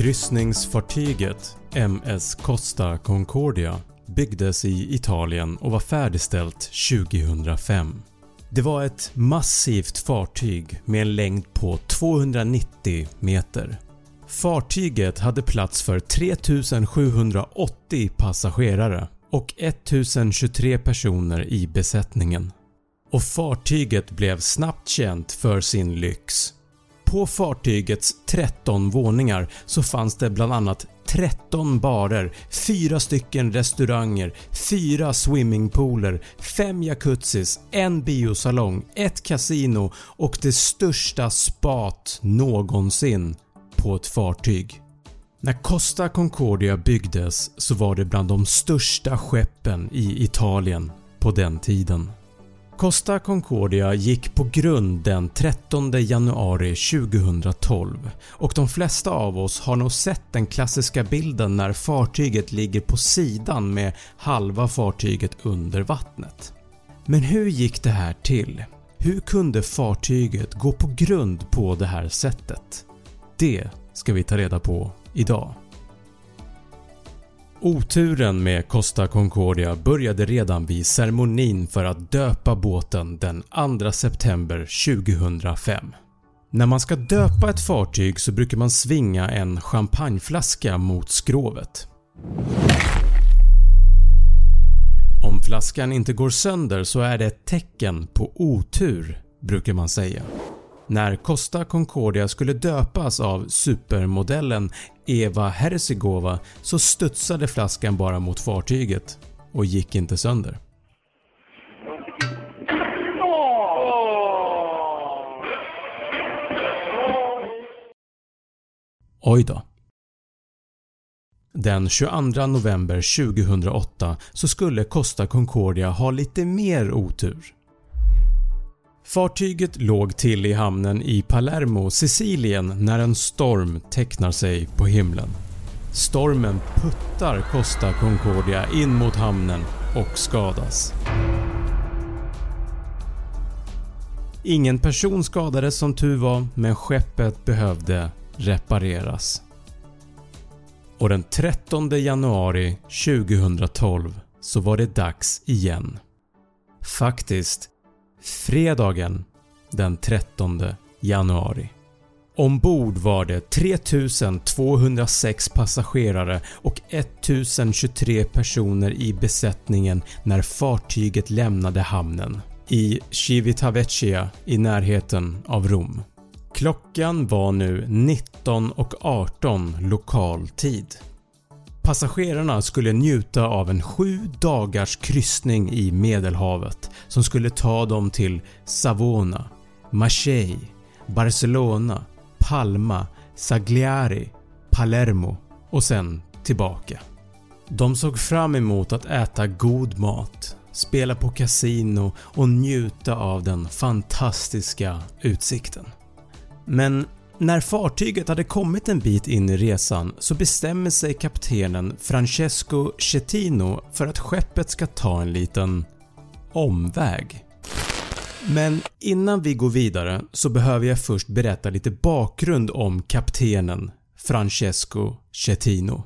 Kryssningsfartyget MS Costa Concordia byggdes i Italien och var färdigställt 2005. Det var ett massivt fartyg med en längd på 290 meter. Fartyget hade plats för 3780 passagerare och 1023 personer i besättningen och fartyget blev snabbt känt för sin lyx. På fartygets 13 våningar så fanns det bland annat 13 barer, 4 stycken restauranger, 4 swimmingpooler, 5 jacuzzis, en biosalong, ett kasino och det största spat någonsin på ett fartyg. När Costa Concordia byggdes så var det bland de största skeppen i Italien på den tiden. Costa Concordia gick på grund den 13 januari 2012 och de flesta av oss har nog sett den klassiska bilden när fartyget ligger på sidan med halva fartyget under vattnet. Men hur gick det här till? Hur kunde fartyget gå på grund på det här sättet? Det ska vi ta reda på idag. Oturen med Costa Concordia började redan vid ceremonin för att döpa båten den 2 september 2005. När man ska döpa ett fartyg så brukar man svinga en champagneflaska mot skrovet. Om flaskan inte går sönder så är det ett tecken på otur brukar man säga. När Costa Concordia skulle döpas av supermodellen Eva Herzigova så studsade flaskan bara mot fartyget och gick inte sönder. Oj då. Den 22 november 2008 så skulle Costa Concordia ha lite mer otur. Fartyget låg till i hamnen i Palermo, Sicilien när en storm tecknar sig på himlen. Stormen puttar Costa Concordia in mot hamnen och skadas. Ingen person skadades som tur var men skeppet behövde repareras. Och den 13 januari 2012 så var det dags igen. Faktiskt fredagen den 13 januari. Ombord var det 3206 passagerare och 1023 personer i besättningen när fartyget lämnade hamnen i Civitavecchia i närheten av Rom. Klockan var nu 19.18 lokal tid. Passagerarna skulle njuta av en sju dagars kryssning i medelhavet som skulle ta dem till Savona, Marseille, Barcelona, Palma, Sagliari, Palermo och sen tillbaka. De såg fram emot att äta god mat, spela på kasino och njuta av den fantastiska utsikten. Men när fartyget hade kommit en bit in i resan så bestämmer sig kaptenen Francesco Cettino för att skeppet ska ta en liten omväg. Men innan vi går vidare så behöver jag först berätta lite bakgrund om kaptenen Francesco Cettino.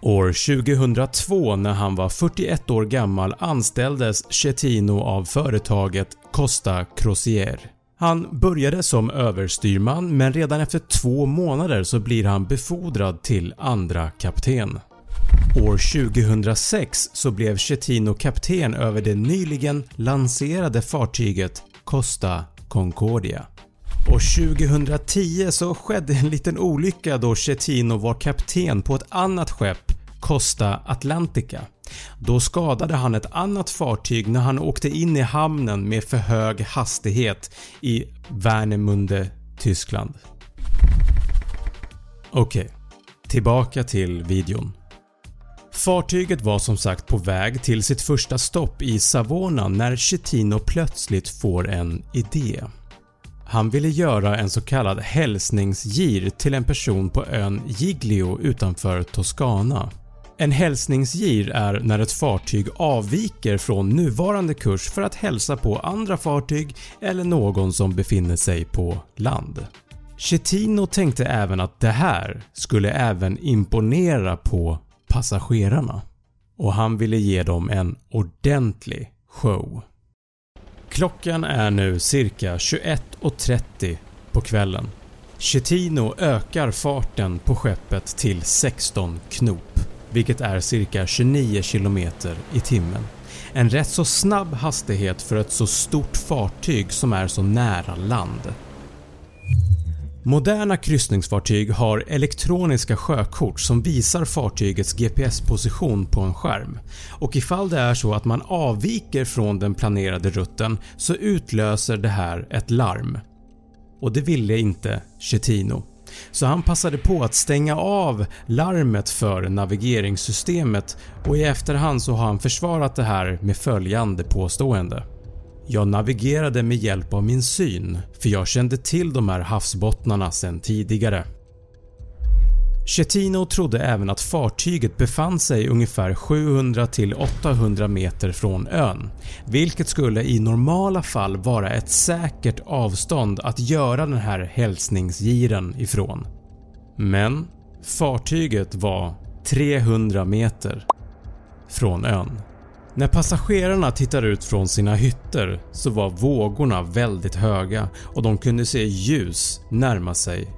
År 2002 när han var 41 år gammal anställdes Cettino av företaget Costa Crociere han började som överstyrman men redan efter två månader så blir han befordrad till andra kapten. År 2006 så blev Chetino kapten över det nyligen lanserade fartyget Costa Concordia. Och 2010 så skedde en liten olycka då Chetino var kapten på ett annat skepp Costa Atlantica. Då skadade han ett annat fartyg när han åkte in i hamnen med för hög hastighet i Wernemünde, Tyskland. Okej, okay. tillbaka till videon. Fartyget var som sagt på väg till sitt första stopp i Savona när Chetino plötsligt får en idé. Han ville göra en så kallad hälsningsgir till en person på ön Giglio utanför Toscana. En hälsningsgir är när ett fartyg avviker från nuvarande kurs för att hälsa på andra fartyg eller någon som befinner sig på land. Chetino tänkte även att det här skulle även imponera på passagerarna och han ville ge dem en ordentlig show. Klockan är nu cirka 21.30 på kvällen. Chetino ökar farten på skeppet till 16 knop vilket är cirka 29 km i timmen. En rätt så snabb hastighet för ett så stort fartyg som är så nära land. Moderna kryssningsfartyg har elektroniska sjökort som visar fartygets GPS-position på en skärm och ifall det är så att man avviker från den planerade rutten så utlöser det här ett larm. Och det ville inte Chetino. Så han passade på att stänga av larmet för navigeringssystemet och i efterhand så har han försvarat det här med följande påstående. Jag navigerade med hjälp av min syn för jag kände till de här havsbottnarna sedan tidigare. Chetino trodde även att fartyget befann sig ungefär 700-800 meter från ön, vilket skulle i normala fall vara ett säkert avstånd att göra den här hälsningsgiren ifrån. Men fartyget var 300 meter från ön. När passagerarna tittar ut från sina hytter så var vågorna väldigt höga och de kunde se ljus närma sig.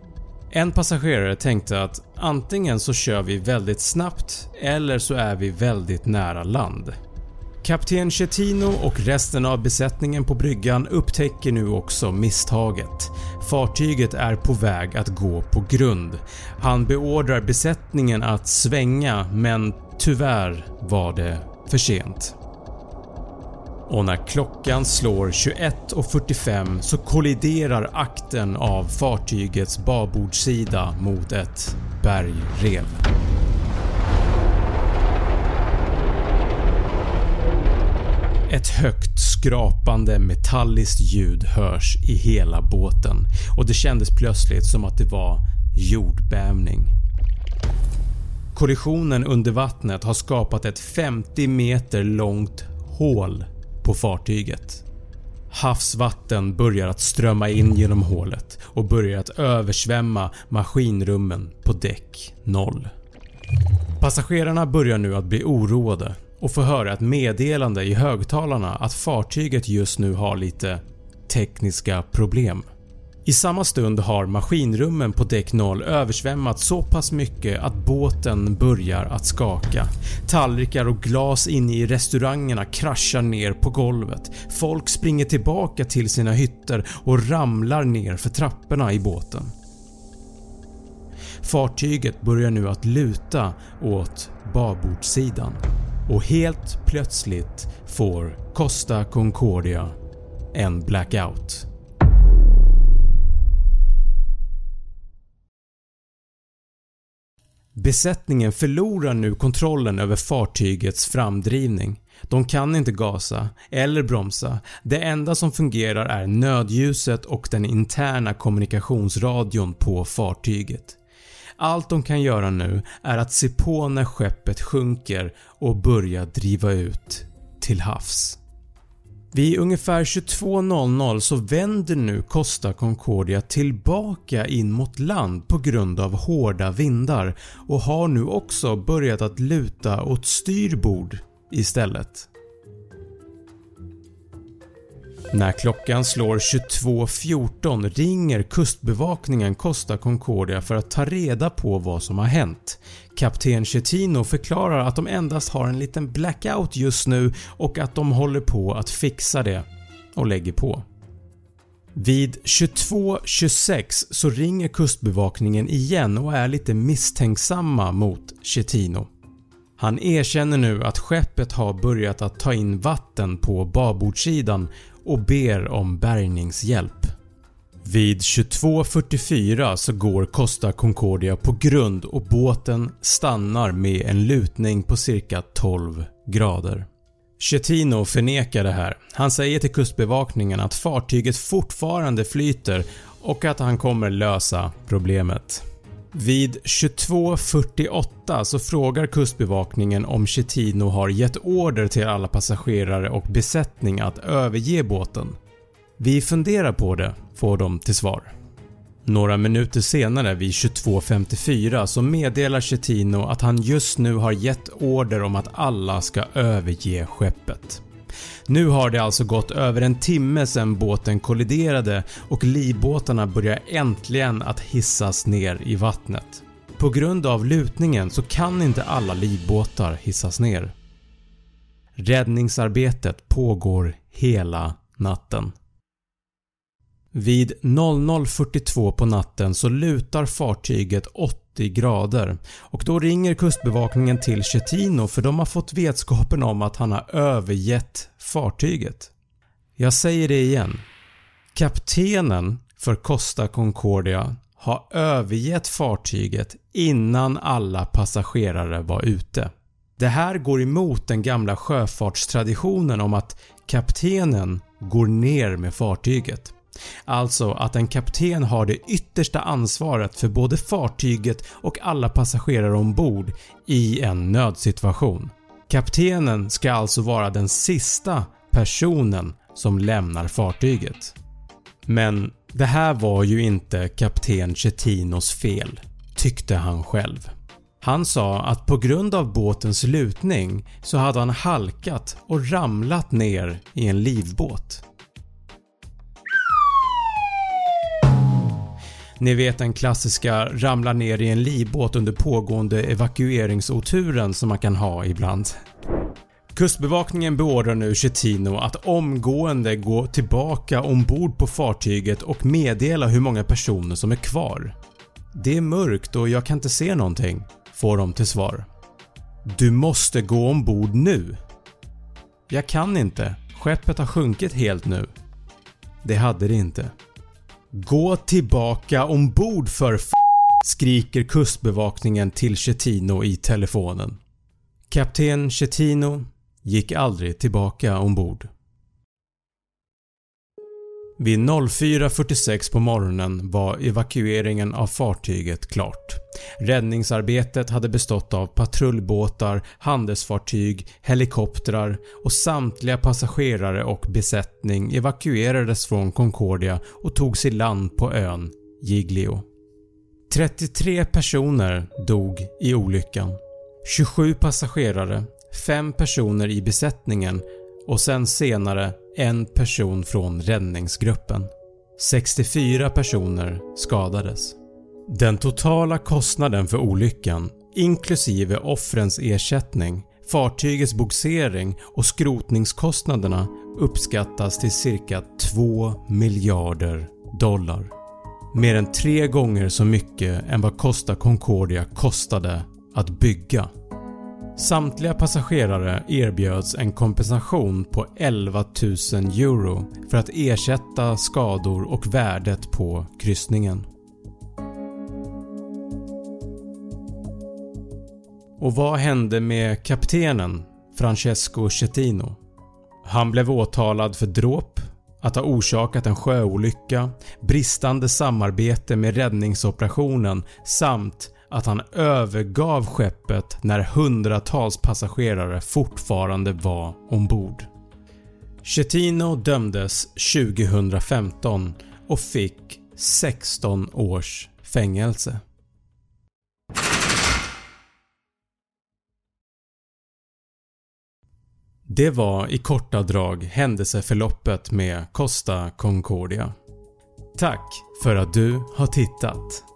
En passagerare tänkte att antingen så kör vi väldigt snabbt eller så är vi väldigt nära land. Kapten Chetino och resten av besättningen på bryggan upptäcker nu också misstaget. Fartyget är på väg att gå på grund. Han beordrar besättningen att svänga men tyvärr var det för sent. Och när klockan slår 21.45 så kolliderar akten av fartygets babordssida mot ett bergrev. Ett högt skrapande metalliskt ljud hörs i hela båten och det kändes plötsligt som att det var jordbävning. Kollisionen under vattnet har skapat ett 50 meter långt hål på fartyget. Havsvatten börjar att strömma in genom hålet och börjar att översvämma maskinrummen på däck 0. Passagerarna börjar nu att bli oroade och får höra ett meddelande i högtalarna att fartyget just nu har lite tekniska problem. I samma stund har maskinrummen på däck 0 översvämmats så pass mycket att båten börjar att skaka. Tallrikar och glas inne i restaurangerna kraschar ner på golvet. Folk springer tillbaka till sina hytter och ramlar ner för trapporna i båten. Fartyget börjar nu att luta åt babordssidan och helt plötsligt får Costa Concordia en blackout. Besättningen förlorar nu kontrollen över fartygets framdrivning. De kan inte gasa eller bromsa. Det enda som fungerar är nödljuset och den interna kommunikationsradion på fartyget. Allt de kan göra nu är att se på när skeppet sjunker och börja driva ut till havs. Vid ungefär 22.00 så vänder nu Costa Concordia tillbaka in mot land på grund av hårda vindar och har nu också börjat att luta åt styrbord istället. När klockan slår 22.14 ringer kustbevakningen Costa Concordia för att ta reda på vad som har hänt. Kapten Chetino förklarar att de endast har en liten blackout just nu och att de håller på att fixa det och lägger på. Vid 22.26 så ringer kustbevakningen igen och är lite misstänksamma mot Chetino. Han erkänner nu att skeppet har börjat att ta in vatten på babordssidan och ber om bärgningshjälp. Vid 22.44 så går Costa Concordia på grund och båten stannar med en lutning på cirka 12 grader. Chetino förnekar det här. Han säger till kustbevakningen att fartyget fortfarande flyter och att han kommer lösa problemet. Vid 22.48 så frågar kustbevakningen om Chetino har gett order till alla passagerare och besättning att överge båten. “Vi funderar på det” får de till svar. Några minuter senare vid 22.54 så meddelar Chetino att han just nu har gett order om att alla ska överge skeppet. Nu har det alltså gått över en timme sedan båten kolliderade och livbåtarna börjar äntligen att hissas ner i vattnet. På grund av lutningen så kan inte alla livbåtar hissas ner. Räddningsarbetet pågår hela natten. Vid 00.42 på natten så lutar fartyget 80 grader och då ringer kustbevakningen till Chetino för de har fått vetskapen om att han har övergett fartyget. Jag säger det igen. Kaptenen för Costa Concordia har övergett fartyget innan alla passagerare var ute. Det här går emot den gamla sjöfartstraditionen om att kaptenen går ner med fartyget. Alltså att en kapten har det yttersta ansvaret för både fartyget och alla passagerare ombord i en nödsituation. Kaptenen ska alltså vara den sista personen som lämnar fartyget. Men det här var ju inte kapten Chetinos fel, tyckte han själv. Han sa att på grund av båtens lutning så hade han halkat och ramlat ner i en livbåt. Ni vet den klassiska ramla ner i en livbåt under pågående evakueringsoturen som man kan ha ibland. Kustbevakningen beordrar nu Chetino att omgående gå tillbaka ombord på fartyget och meddela hur många personer som är kvar. “Det är mörkt och jag kan inte se någonting” får de till svar. “Du måste gå ombord nu.” “Jag kan inte, skeppet har sjunkit helt nu.” Det hade det inte. “Gå tillbaka ombord för f skriker kustbevakningen till Chetino i telefonen. Kapten Chetino gick aldrig tillbaka ombord. Vid 04.46 på morgonen var evakueringen av fartyget klart. Räddningsarbetet hade bestått av patrullbåtar, handelsfartyg, helikoptrar och samtliga passagerare och besättning evakuerades från Concordia och togs i land på ön Giglio. 33 personer dog i olyckan. 27 passagerare 5 personer i besättningen och sen senare en person från räddningsgruppen. 64 personer skadades. Den totala kostnaden för olyckan inklusive offrens ersättning, fartygets bogsering och skrotningskostnaderna uppskattas till cirka 2 miljarder dollar. Mer än tre gånger så mycket än vad Costa Concordia kostade att bygga. Samtliga passagerare erbjöds en kompensation på 11 000 euro för att ersätta skador och värdet på kryssningen. Och vad hände med kaptenen Francesco Cettino? Han blev åtalad för dråp, att ha orsakat en sjöolycka, bristande samarbete med räddningsoperationen samt att han övergav skeppet när hundratals passagerare fortfarande var ombord. Chetino dömdes 2015 och fick 16 års fängelse. Det var i korta drag händelseförloppet med Costa Concordia. Tack för att du har tittat!